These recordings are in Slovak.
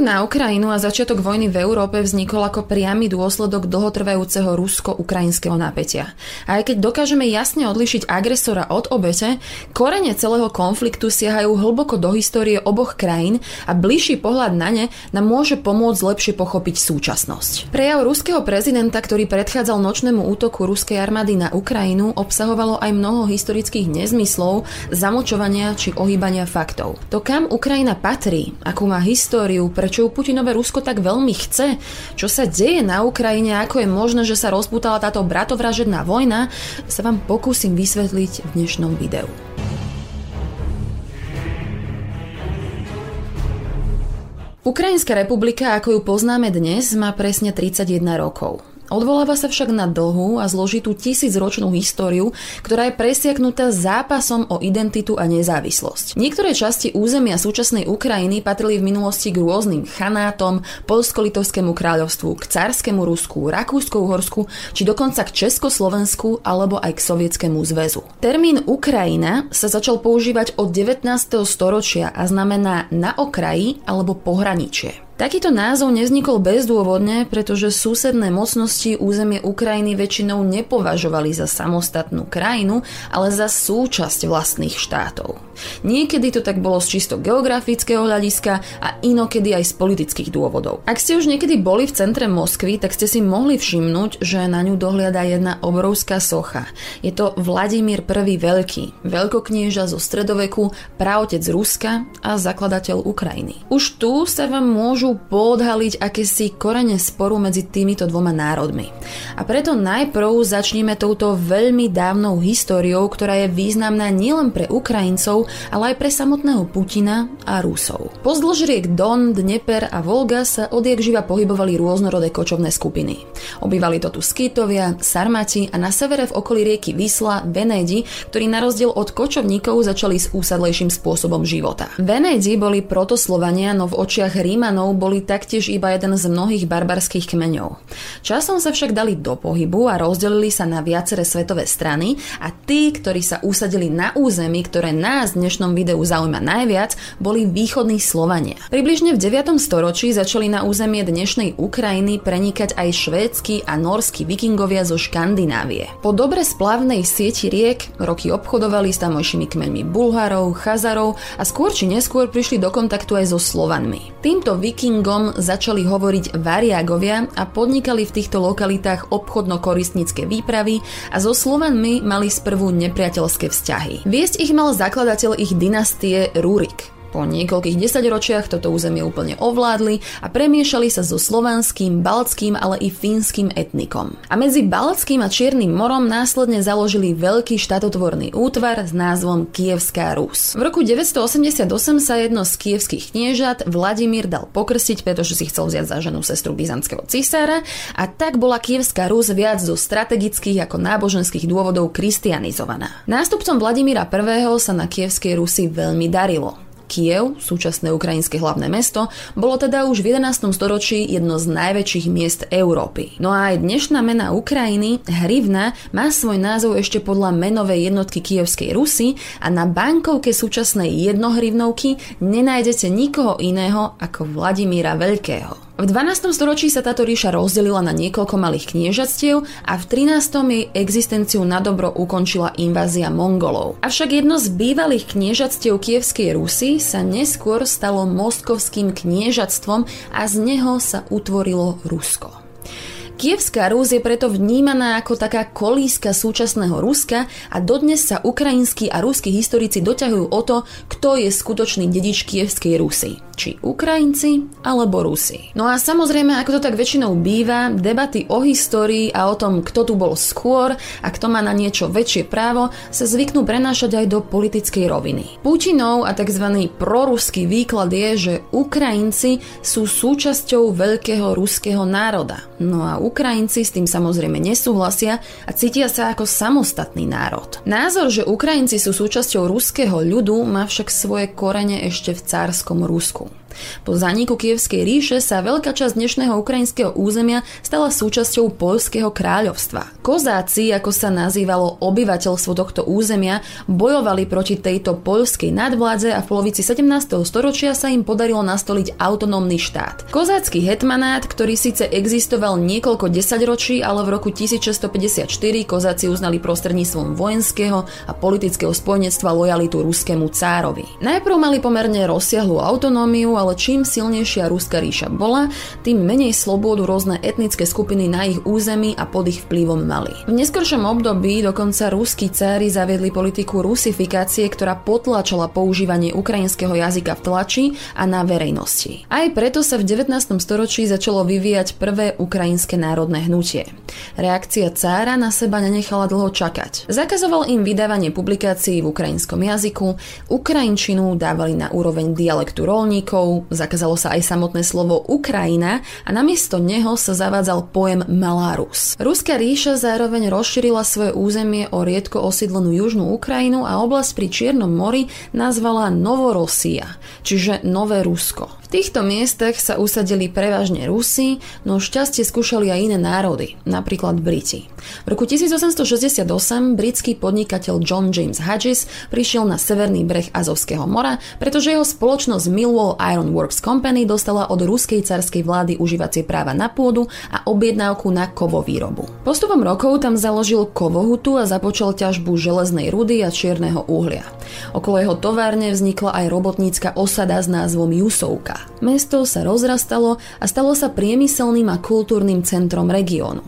Útok na Ukrajinu a začiatok vojny v Európe vznikol ako priamy dôsledok dlhotrvajúceho rusko-ukrajinského napätia. A aj keď dokážeme jasne odlišiť agresora od obete, korene celého konfliktu siahajú hlboko do histórie oboch krajín a bližší pohľad na ne nám môže pomôcť lepšie pochopiť súčasnosť. Prejav ruského prezidenta, ktorý predchádzal nočnému útoku ruskej armády na Ukrajinu, obsahovalo aj mnoho historických nezmyslov, zamočovania či ohýbania faktov. To, kam Ukrajina patrí, akú má históriu, prečo ju Putinové Rusko tak veľmi chce, čo sa deje na Ukrajine, ako je možné, že sa rozputala táto bratovražedná vojna, sa vám pokúsim vysvetliť v dnešnom videu. Ukrajinská republika, ako ju poznáme dnes, má presne 31 rokov. Odvoláva sa však na dlhú a zložitú tisícročnú históriu, ktorá je presiaknutá zápasom o identitu a nezávislosť. Niektoré časti územia súčasnej Ukrajiny patrili v minulosti k rôznym chanátom, Polsko-Litovskému kráľovstvu, k carskému Rusku, Rakúsko-Uhorsku či dokonca k Československu alebo aj k Sovietskému zväzu. Termín Ukrajina sa začal používať od 19. storočia a znamená na okraji alebo pohraničie. Takýto názov nevznikol bezdôvodne, pretože susedné mocnosti územie Ukrajiny väčšinou nepovažovali za samostatnú krajinu, ale za súčasť vlastných štátov. Niekedy to tak bolo z čisto geografického hľadiska a inokedy aj z politických dôvodov. Ak ste už niekedy boli v centre Moskvy, tak ste si mohli všimnúť, že na ňu dohliada jedna obrovská socha. Je to Vladimír I Veľký, veľkoknieža zo stredoveku, praotec Ruska a zakladateľ Ukrajiny. Už tu sa vám môžu poodhaliť akési korene sporu medzi týmito dvoma národmi. A preto najprv začneme touto veľmi dávnou históriou, ktorá je významná nielen pre Ukrajincov, ale aj pre samotného Putina a Rusov. Pozdĺž riek Don, Dneper a Volga sa odjak živa pohybovali rôznorodé kočovné skupiny. Obývali to tu Skýtovia, Sarmati a na severe v okolí rieky Vysla, Venédi, ktorí na rozdiel od kočovníkov začali s úsadlejším spôsobom života. Venédi boli protoslovania, no v očiach Rímanov boli taktiež iba jeden z mnohých barbarských kmeňov. Časom sa však dali do pohybu a rozdelili sa na viaceré svetové strany a tí, ktorí sa usadili na území, ktoré nás dnešnom videu zaujíma najviac, boli východní Slovania. Približne v 9. storočí začali na územie dnešnej Ukrajiny prenikať aj švédsky a norskí vikingovia zo Škandinávie. Po dobre splavnej sieti riek roky obchodovali s tamojšími kmeňmi Bulharov, Chazarov a skôr či neskôr prišli do kontaktu aj so Slovanmi. Týmto viking vikingom začali hovoriť variágovia a podnikali v týchto lokalitách obchodno-koristnícke výpravy a so Slovanmi mali sprvu nepriateľské vzťahy. Viesť ich mal zakladateľ ich dynastie Rúrik. Po niekoľkých desaťročiach toto územie úplne ovládli a premiešali sa so slovanským, baltským, ale i fínskym etnikom. A medzi Baltským a Čiernym morom následne založili veľký štátotvorný útvar s názvom Kievská Rus. V roku 988 sa jedno z kievských kniežat Vladimír dal pokrstiť, pretože si chcel vziať za ženu sestru byzantského cisára a tak bola Kievská Rus viac zo strategických ako náboženských dôvodov kristianizovaná. Nástupcom Vladimíra I. sa na Kievskej Rusi veľmi darilo. Kiev, súčasné ukrajinské hlavné mesto, bolo teda už v 11. storočí jedno z najväčších miest Európy. No a aj dnešná mena Ukrajiny, hrivna, má svoj názov ešte podľa menovej jednotky Kievskej Rusy a na bankovke súčasnej jednohrivnovky nenájdete nikoho iného ako Vladimíra Veľkého. V 12. storočí sa táto ríša rozdelila na niekoľko malých kniežatstiev a v 13. jej existenciu na dobro ukončila invázia Mongolov. Avšak jedno z bývalých kniežatstiev Kievskej Rusy sa neskôr stalo moskovským kniežatstvom a z neho sa utvorilo Rusko. Kievská Rus je preto vnímaná ako taká kolíska súčasného Ruska a dodnes sa ukrajinskí a ruskí historici doťahujú o to, kto je skutočný dedič Kievskej Rusy. Či Ukrajinci alebo Rusi. No a samozrejme, ako to tak väčšinou býva, debaty o histórii a o tom, kto tu bol skôr a kto má na niečo väčšie právo, sa zvyknú prenášať aj do politickej roviny. Putinov a tzv. proruský výklad je, že Ukrajinci sú súčasťou veľkého ruského národa. No a Ukrajinci s tým samozrejme nesúhlasia a cítia sa ako samostatný národ. Názor, že Ukrajinci sú súčasťou ruského ľudu, má však svoje korene ešte v cárskom Rusku. Po zaniku Kievskej ríše sa veľká časť dnešného ukrajinského územia stala súčasťou Poľského kráľovstva. Kozáci, ako sa nazývalo obyvateľstvo tohto územia, bojovali proti tejto poľskej nadvládze a v polovici 17. storočia sa im podarilo nastoliť autonómny štát. Kozácky hetmanát, ktorý síce existoval niekoľko desaťročí, ale v roku 1654 kozáci uznali prostredníctvom vojenského a politického spojenectva lojalitu ruskému cárovi. Najprv mali pomerne rozsiahlu autonómiu, ale čím silnejšia Ruská ríša bola, tým menej slobodu rôzne etnické skupiny na ich území a pod ich vplyvom mali. V neskoršom období dokonca ruskí cári zaviedli politiku rusifikácie, ktorá potlačala používanie ukrajinského jazyka v tlači a na verejnosti. Aj preto sa v 19. storočí začalo vyvíjať prvé ukrajinské národné hnutie. Reakcia cára na seba nenechala dlho čakať. Zakazoval im vydávanie publikácií v ukrajinskom jazyku, ukrajinčinu dávali na úroveň dialektu rolníkov, zakázalo sa aj samotné slovo Ukrajina a namiesto neho sa zavádzal pojem Malárus. Ruská ríša zároveň rozšírila svoje územie o riedko osídlenú južnú Ukrajinu a oblasť pri Čiernom mori nazvala Novorosia, čiže Nové Rusko týchto miestach sa usadili prevažne Rusi, no šťastie skúšali aj iné národy, napríklad Briti. V roku 1868 britský podnikateľ John James Hodges prišiel na severný breh Azovského mora, pretože jeho spoločnosť Millwall Iron Works Company dostala od ruskej carskej vlády užívacie práva na pôdu a objednávku na kovovýrobu. Postupom rokov tam založil kovohutu a započal ťažbu železnej rudy a čierneho uhlia. Okolo jeho továrne vznikla aj robotnícka osada s názvom Jusovka. Mesto sa rozrastalo a stalo sa priemyselným a kultúrnym centrom regiónu.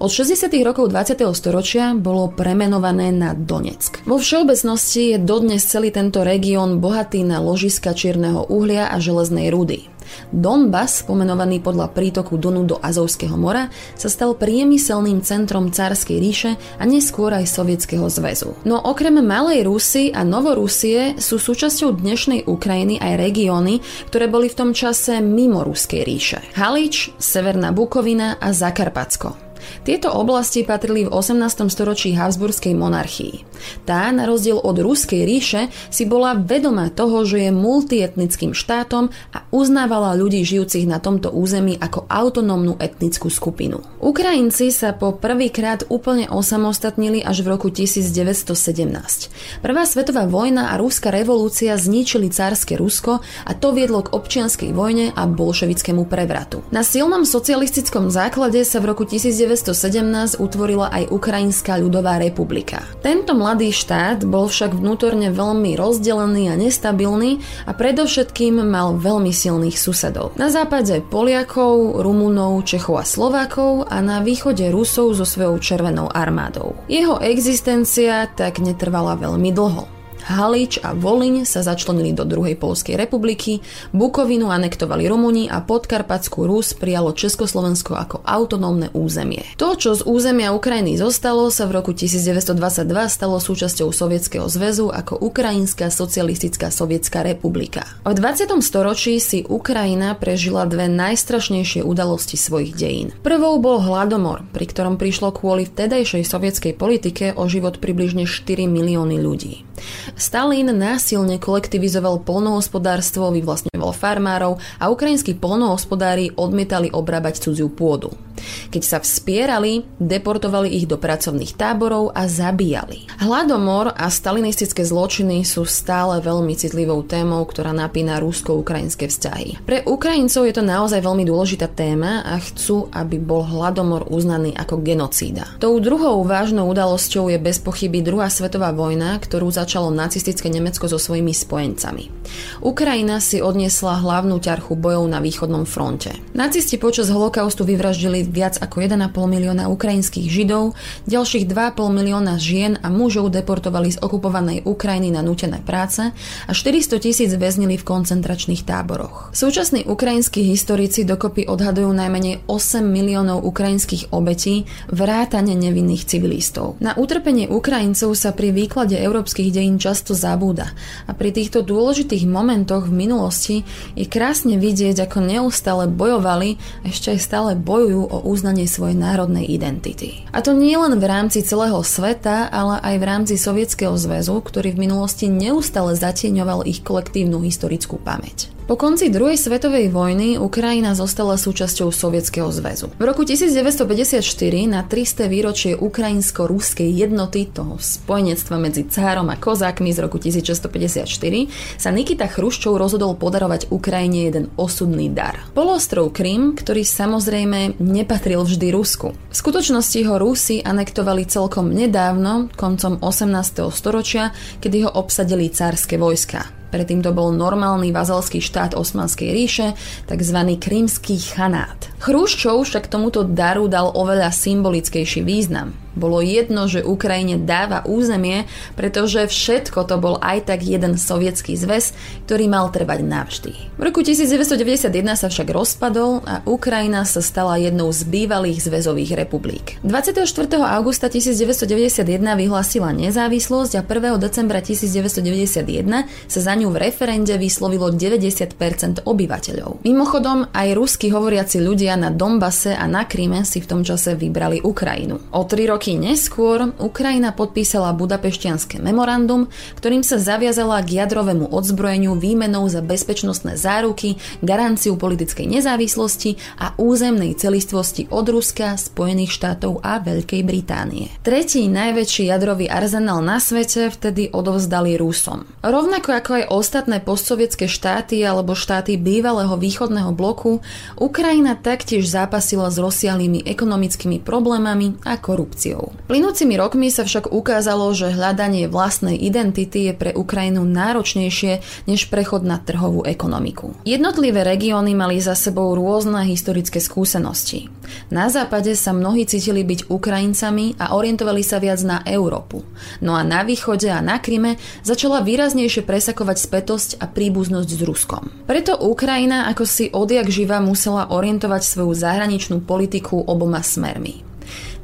Od 60. rokov 20. storočia bolo premenované na Donetsk. Vo všeobecnosti je dodnes celý tento región bohatý na ložiska čierneho uhlia a železnej rudy. Donbass, pomenovaný podľa prítoku Donu do Azovského mora, sa stal priemyselným centrom Cárskej ríše a neskôr aj Sovietskeho zväzu. No okrem Malej Rusy a Novorusie sú súčasťou dnešnej Ukrajiny aj regióny, ktoré boli v tom čase mimo Ruskej ríše. Halič, Severná Bukovina a Zakarpacko. Tieto oblasti patrili v 18. storočí Habsburskej monarchii. Tá, na rozdiel od Ruskej ríše, si bola vedomá toho, že je multietnickým štátom a uznávala ľudí žijúcich na tomto území ako autonómnu etnickú skupinu. Ukrajinci sa po prvýkrát úplne osamostatnili až v roku 1917. Prvá svetová vojna a rúska revolúcia zničili cárske Rusko a to viedlo k občianskej vojne a bolševickému prevratu. Na silnom socialistickom základe sa v roku 19 1917 utvorila aj Ukrajinská ľudová republika. Tento mladý štát bol však vnútorne veľmi rozdelený a nestabilný a predovšetkým mal veľmi silných susedov. Na západe Poliakov, Rumunov, Čechov a Slovákov a na východe Rusov so svojou červenou armádou. Jeho existencia tak netrvala veľmi dlho. Halič a Voliň sa začlenili do druhej Polskej republiky, Bukovinu anektovali Rumuni a Podkarpatskú Rus prijalo Československo ako autonómne územie. To, čo z územia Ukrajiny zostalo, sa v roku 1922 stalo súčasťou Sovietskeho zväzu ako Ukrajinská socialistická sovietská republika. V 20. storočí si Ukrajina prežila dve najstrašnejšie udalosti svojich dejín. Prvou bol hladomor, pri ktorom prišlo kvôli vtedajšej sovietskej politike o život približne 4 milióny ľudí. Stalin násilne kolektivizoval polnohospodárstvo, vyvlastňoval farmárov a ukrajinskí polnohospodári odmietali obrábať cudziu pôdu. Keď sa vspierali, deportovali ich do pracovných táborov a zabíjali. Hladomor a stalinistické zločiny sú stále veľmi citlivou témou, ktorá napína rusko-ukrajinské vzťahy. Pre Ukrajincov je to naozaj veľmi dôležitá téma a chcú, aby bol hladomor uznaný ako genocída. Tou druhou vážnou udalosťou je bez pochyby druhá svetová vojna, ktorú začalo nacistické Nemecko so svojimi spojencami. Ukrajina si odniesla hlavnú ťarchu bojov na východnom fronte. Nacisti počas holokaustu vyvraždili viac ako 1,5 milióna ukrajinských židov, ďalších 2,5 milióna žien a mužov deportovali z okupovanej Ukrajiny na nútené práce a 400 tisíc väznili v koncentračných táboroch. Súčasní ukrajinskí historici dokopy odhadujú najmenej 8 miliónov ukrajinských obetí, vrátane nevinných civilistov. Na utrpenie Ukrajincov sa pri výklade európskych dejín často zabúda a pri týchto dôležitých momentoch v minulosti je krásne vidieť, ako neustále bojovali ešte aj stále bojujú uznanie svojej národnej identity. A to nie len v rámci celého sveta, ale aj v rámci Sovietskeho zväzu, ktorý v minulosti neustále zatieňoval ich kolektívnu historickú pamäť. Po konci druhej svetovej vojny Ukrajina zostala súčasťou Sovietskeho zväzu. V roku 1954 na 300. výročie ukrajinsko-ruskej jednoty, toho spojenectva medzi cárom a kozákmi z roku 1654, sa Nikita Chruščov rozhodol podarovať Ukrajine jeden osudný dar. Polostrov Krym, ktorý samozrejme nepatril vždy Rusku. V skutočnosti ho Rusi anektovali celkom nedávno, koncom 18. storočia, kedy ho obsadili cárske vojska. Predtým to bol normálny vazalský štát Osmanskej ríše, tzv. krímsky chanát. Chrúščov však tomuto daru dal oveľa symbolickejší význam. Bolo jedno, že Ukrajine dáva územie, pretože všetko to bol aj tak jeden sovietský zväz, ktorý mal trvať navždy. V roku 1991 sa však rozpadol a Ukrajina sa stala jednou z bývalých zväzových republik. 24. augusta 1991 vyhlásila nezávislosť a 1. decembra 1991 sa za ňu v referende vyslovilo 90% obyvateľov. Mimochodom, aj rusky hovoriaci ľudia na Dombase a na Kríme si v tom čase vybrali Ukrajinu. O tri roky roky neskôr Ukrajina podpísala budapeštianské memorandum, ktorým sa zaviazala k jadrovému odzbrojeniu výmenou za bezpečnostné záruky, garanciu politickej nezávislosti a územnej celistvosti od Ruska, Spojených štátov a Veľkej Británie. Tretí najväčší jadrový arzenál na svete vtedy odovzdali Rusom. Rovnako ako aj ostatné postsovietské štáty alebo štáty bývalého východného bloku, Ukrajina taktiež zápasila s rozsiahlými ekonomickými problémami a korupciou migráciou. Plynúcimi rokmi sa však ukázalo, že hľadanie vlastnej identity je pre Ukrajinu náročnejšie než prechod na trhovú ekonomiku. Jednotlivé regióny mali za sebou rôzne historické skúsenosti. Na západe sa mnohí cítili byť Ukrajincami a orientovali sa viac na Európu. No a na východe a na Kryme začala výraznejšie presakovať spätosť a príbuznosť s Ruskom. Preto Ukrajina ako si odjak živa musela orientovať svoju zahraničnú politiku oboma smermi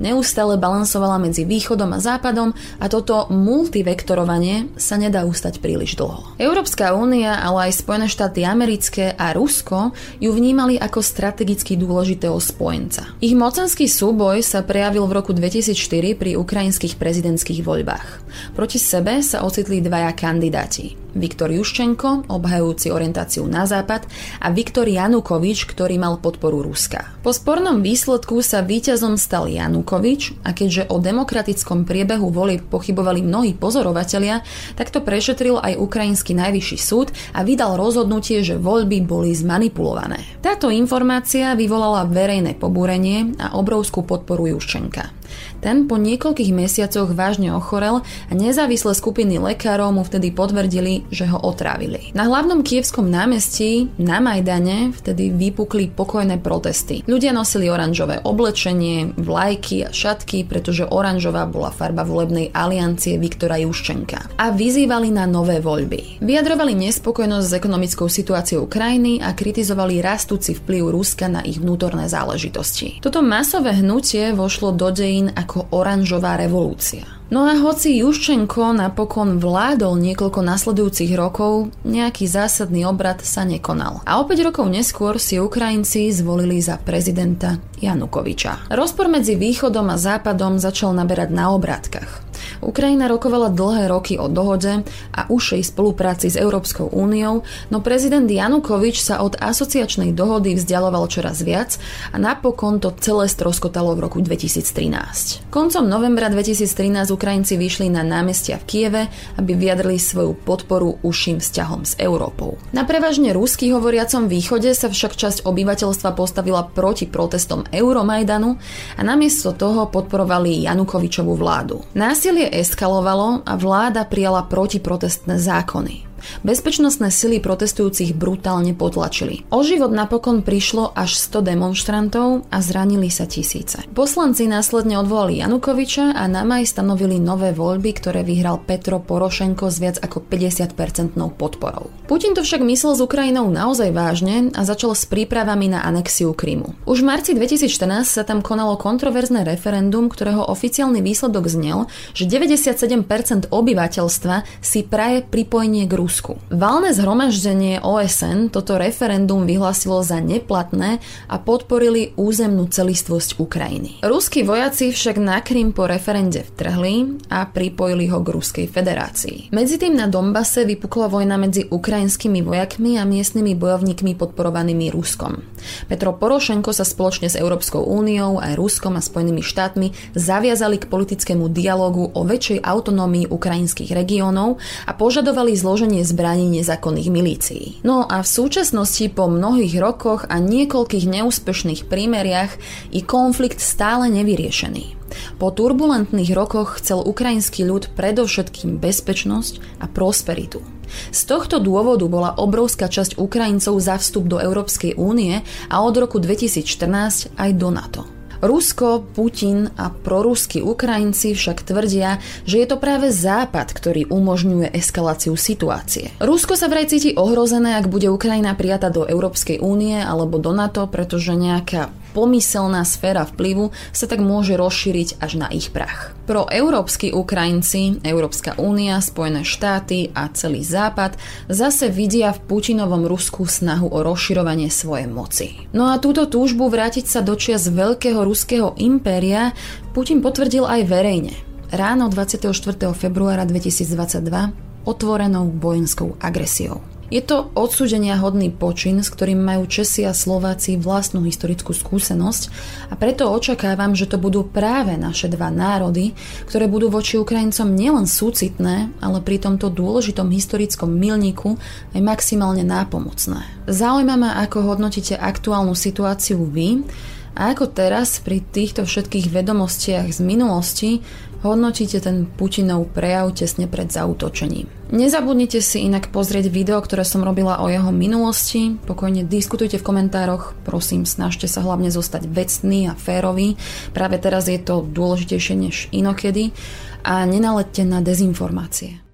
neustále balansovala medzi východom a západom a toto multivektorovanie sa nedá ustať príliš dlho. Európska únia, ale aj Spojené štáty americké a Rusko ju vnímali ako strategicky dôležitého spojenca. Ich mocenský súboj sa prejavil v roku 2004 pri ukrajinských prezidentských voľbách. Proti sebe sa ocitli dvaja kandidáti. Viktor Juščenko, obhajujúci orientáciu na západ, a Viktor Janukovič, ktorý mal podporu Ruska. Po spornom výsledku sa víťazom stal Janukovič a keďže o demokratickom priebehu volieb pochybovali mnohí pozorovatelia, tak to prešetril aj ukrajinský najvyšší súd a vydal rozhodnutie, že voľby boli zmanipulované. Táto informácia vyvolala verejné pobúrenie a obrovskú podporu Juščenka. Ten po niekoľkých mesiacoch vážne ochorel a nezávislé skupiny lekárov mu vtedy potvrdili, že ho otrávili. Na hlavnom kievskom námestí na Majdane vtedy vypukli pokojné protesty. Ľudia nosili oranžové oblečenie, vlajky a šatky, pretože oranžová bola farba volebnej aliancie Viktora Juščenka. A vyzývali na nové voľby. Vyjadrovali nespokojnosť s ekonomickou situáciou krajiny a kritizovali rastúci vplyv Ruska na ich vnútorné záležitosti. Toto masové hnutie vošlo do dejín ako ako oranžová revolúcia. No a hoci Juščenko napokon vládol niekoľko nasledujúcich rokov, nejaký zásadný obrad sa nekonal. A o 5 rokov neskôr si Ukrajinci zvolili za prezidenta Janukoviča. Rozpor medzi východom a západom začal naberať na obrátkach. Ukrajina rokovala dlhé roky o dohode a užšej spolupráci s Európskou úniou, no prezident Janukovič sa od asociačnej dohody vzdialoval čoraz viac a napokon to celé stroskotalo v roku 2013. Koncom novembra 2013 Ukrajinci vyšli na námestia v Kieve, aby vyjadrili svoju podporu užším vzťahom s Európou. Na prevažne rusky hovoriacom východe sa však časť obyvateľstva postavila proti protestom Euromajdanu a namiesto toho podporovali Janukovičovú vládu. Násilie eskalovalo a vláda prijala protiprotestné zákony. Bezpečnostné sily protestujúcich brutálne potlačili. O život napokon prišlo až 100 demonstrantov a zranili sa tisíce. Poslanci následne odvolali Janukoviča a na maj stanovili nové voľby, ktoré vyhral Petro Porošenko s viac ako 50-percentnou podporou. Putin to však myslel s Ukrajinou naozaj vážne a začal s prípravami na anexiu Krymu. Už v marci 2014 sa tam konalo kontroverzné referendum, ktorého oficiálny výsledok znel, že 97% obyvateľstva si praje pripojenie k Rusku Rusku. Valné zhromaždenie OSN toto referendum vyhlásilo za neplatné a podporili územnú celistvosť Ukrajiny. Ruskí vojaci však na Krym po referende vtrhli a pripojili ho k Ruskej federácii. Medzi tým na Dombase vypukla vojna medzi ukrajinskými vojakmi a miestnymi bojovníkmi podporovanými Ruskom. Petro Porošenko sa spoločne s Európskou úniou, aj Ruskom a Spojenými štátmi zaviazali k politickému dialogu o väčšej autonómii ukrajinských regiónov a požadovali zloženie zbraní nezákonných milícií. No a v súčasnosti po mnohých rokoch a niekoľkých neúspešných prímeriach i konflikt stále nevyriešený. Po turbulentných rokoch chcel ukrajinský ľud predovšetkým bezpečnosť a prosperitu. Z tohto dôvodu bola obrovská časť Ukrajincov za vstup do Európskej únie a od roku 2014 aj do NATO. Rusko, Putin a proruskí Ukrajinci však tvrdia, že je to práve Západ, ktorý umožňuje eskaláciu situácie. Rusko sa vraj cíti ohrozené, ak bude Ukrajina prijata do Európskej únie alebo do NATO, pretože nejaká pomyselná sféra vplyvu sa tak môže rozšíriť až na ich prach. Pro európsky Ukrajinci, Európska únia, Spojené štáty a celý Západ zase vidia v Putinovom Rusku snahu o rozširovanie svojej moci. No a túto túžbu vrátiť sa do čias veľkého ruského impéria Putin potvrdil aj verejne. Ráno 24. februára 2022 otvorenou vojenskou agresiou. Je to odsúdenia hodný počin, s ktorým majú Česi a Slováci vlastnú historickú skúsenosť a preto očakávam, že to budú práve naše dva národy, ktoré budú voči Ukrajincom nielen súcitné, ale pri tomto dôležitom historickom milníku aj maximálne nápomocné. Zaujíma ma, ako hodnotíte aktuálnu situáciu vy a ako teraz pri týchto všetkých vedomostiach z minulosti hodnotíte ten Putinov prejav tesne pred zautočením. Nezabudnite si inak pozrieť video, ktoré som robila o jeho minulosti. Pokojne diskutujte v komentároch. Prosím, snažte sa hlavne zostať vecný a férový. Práve teraz je to dôležitejšie než inokedy. A nenaledte na dezinformácie.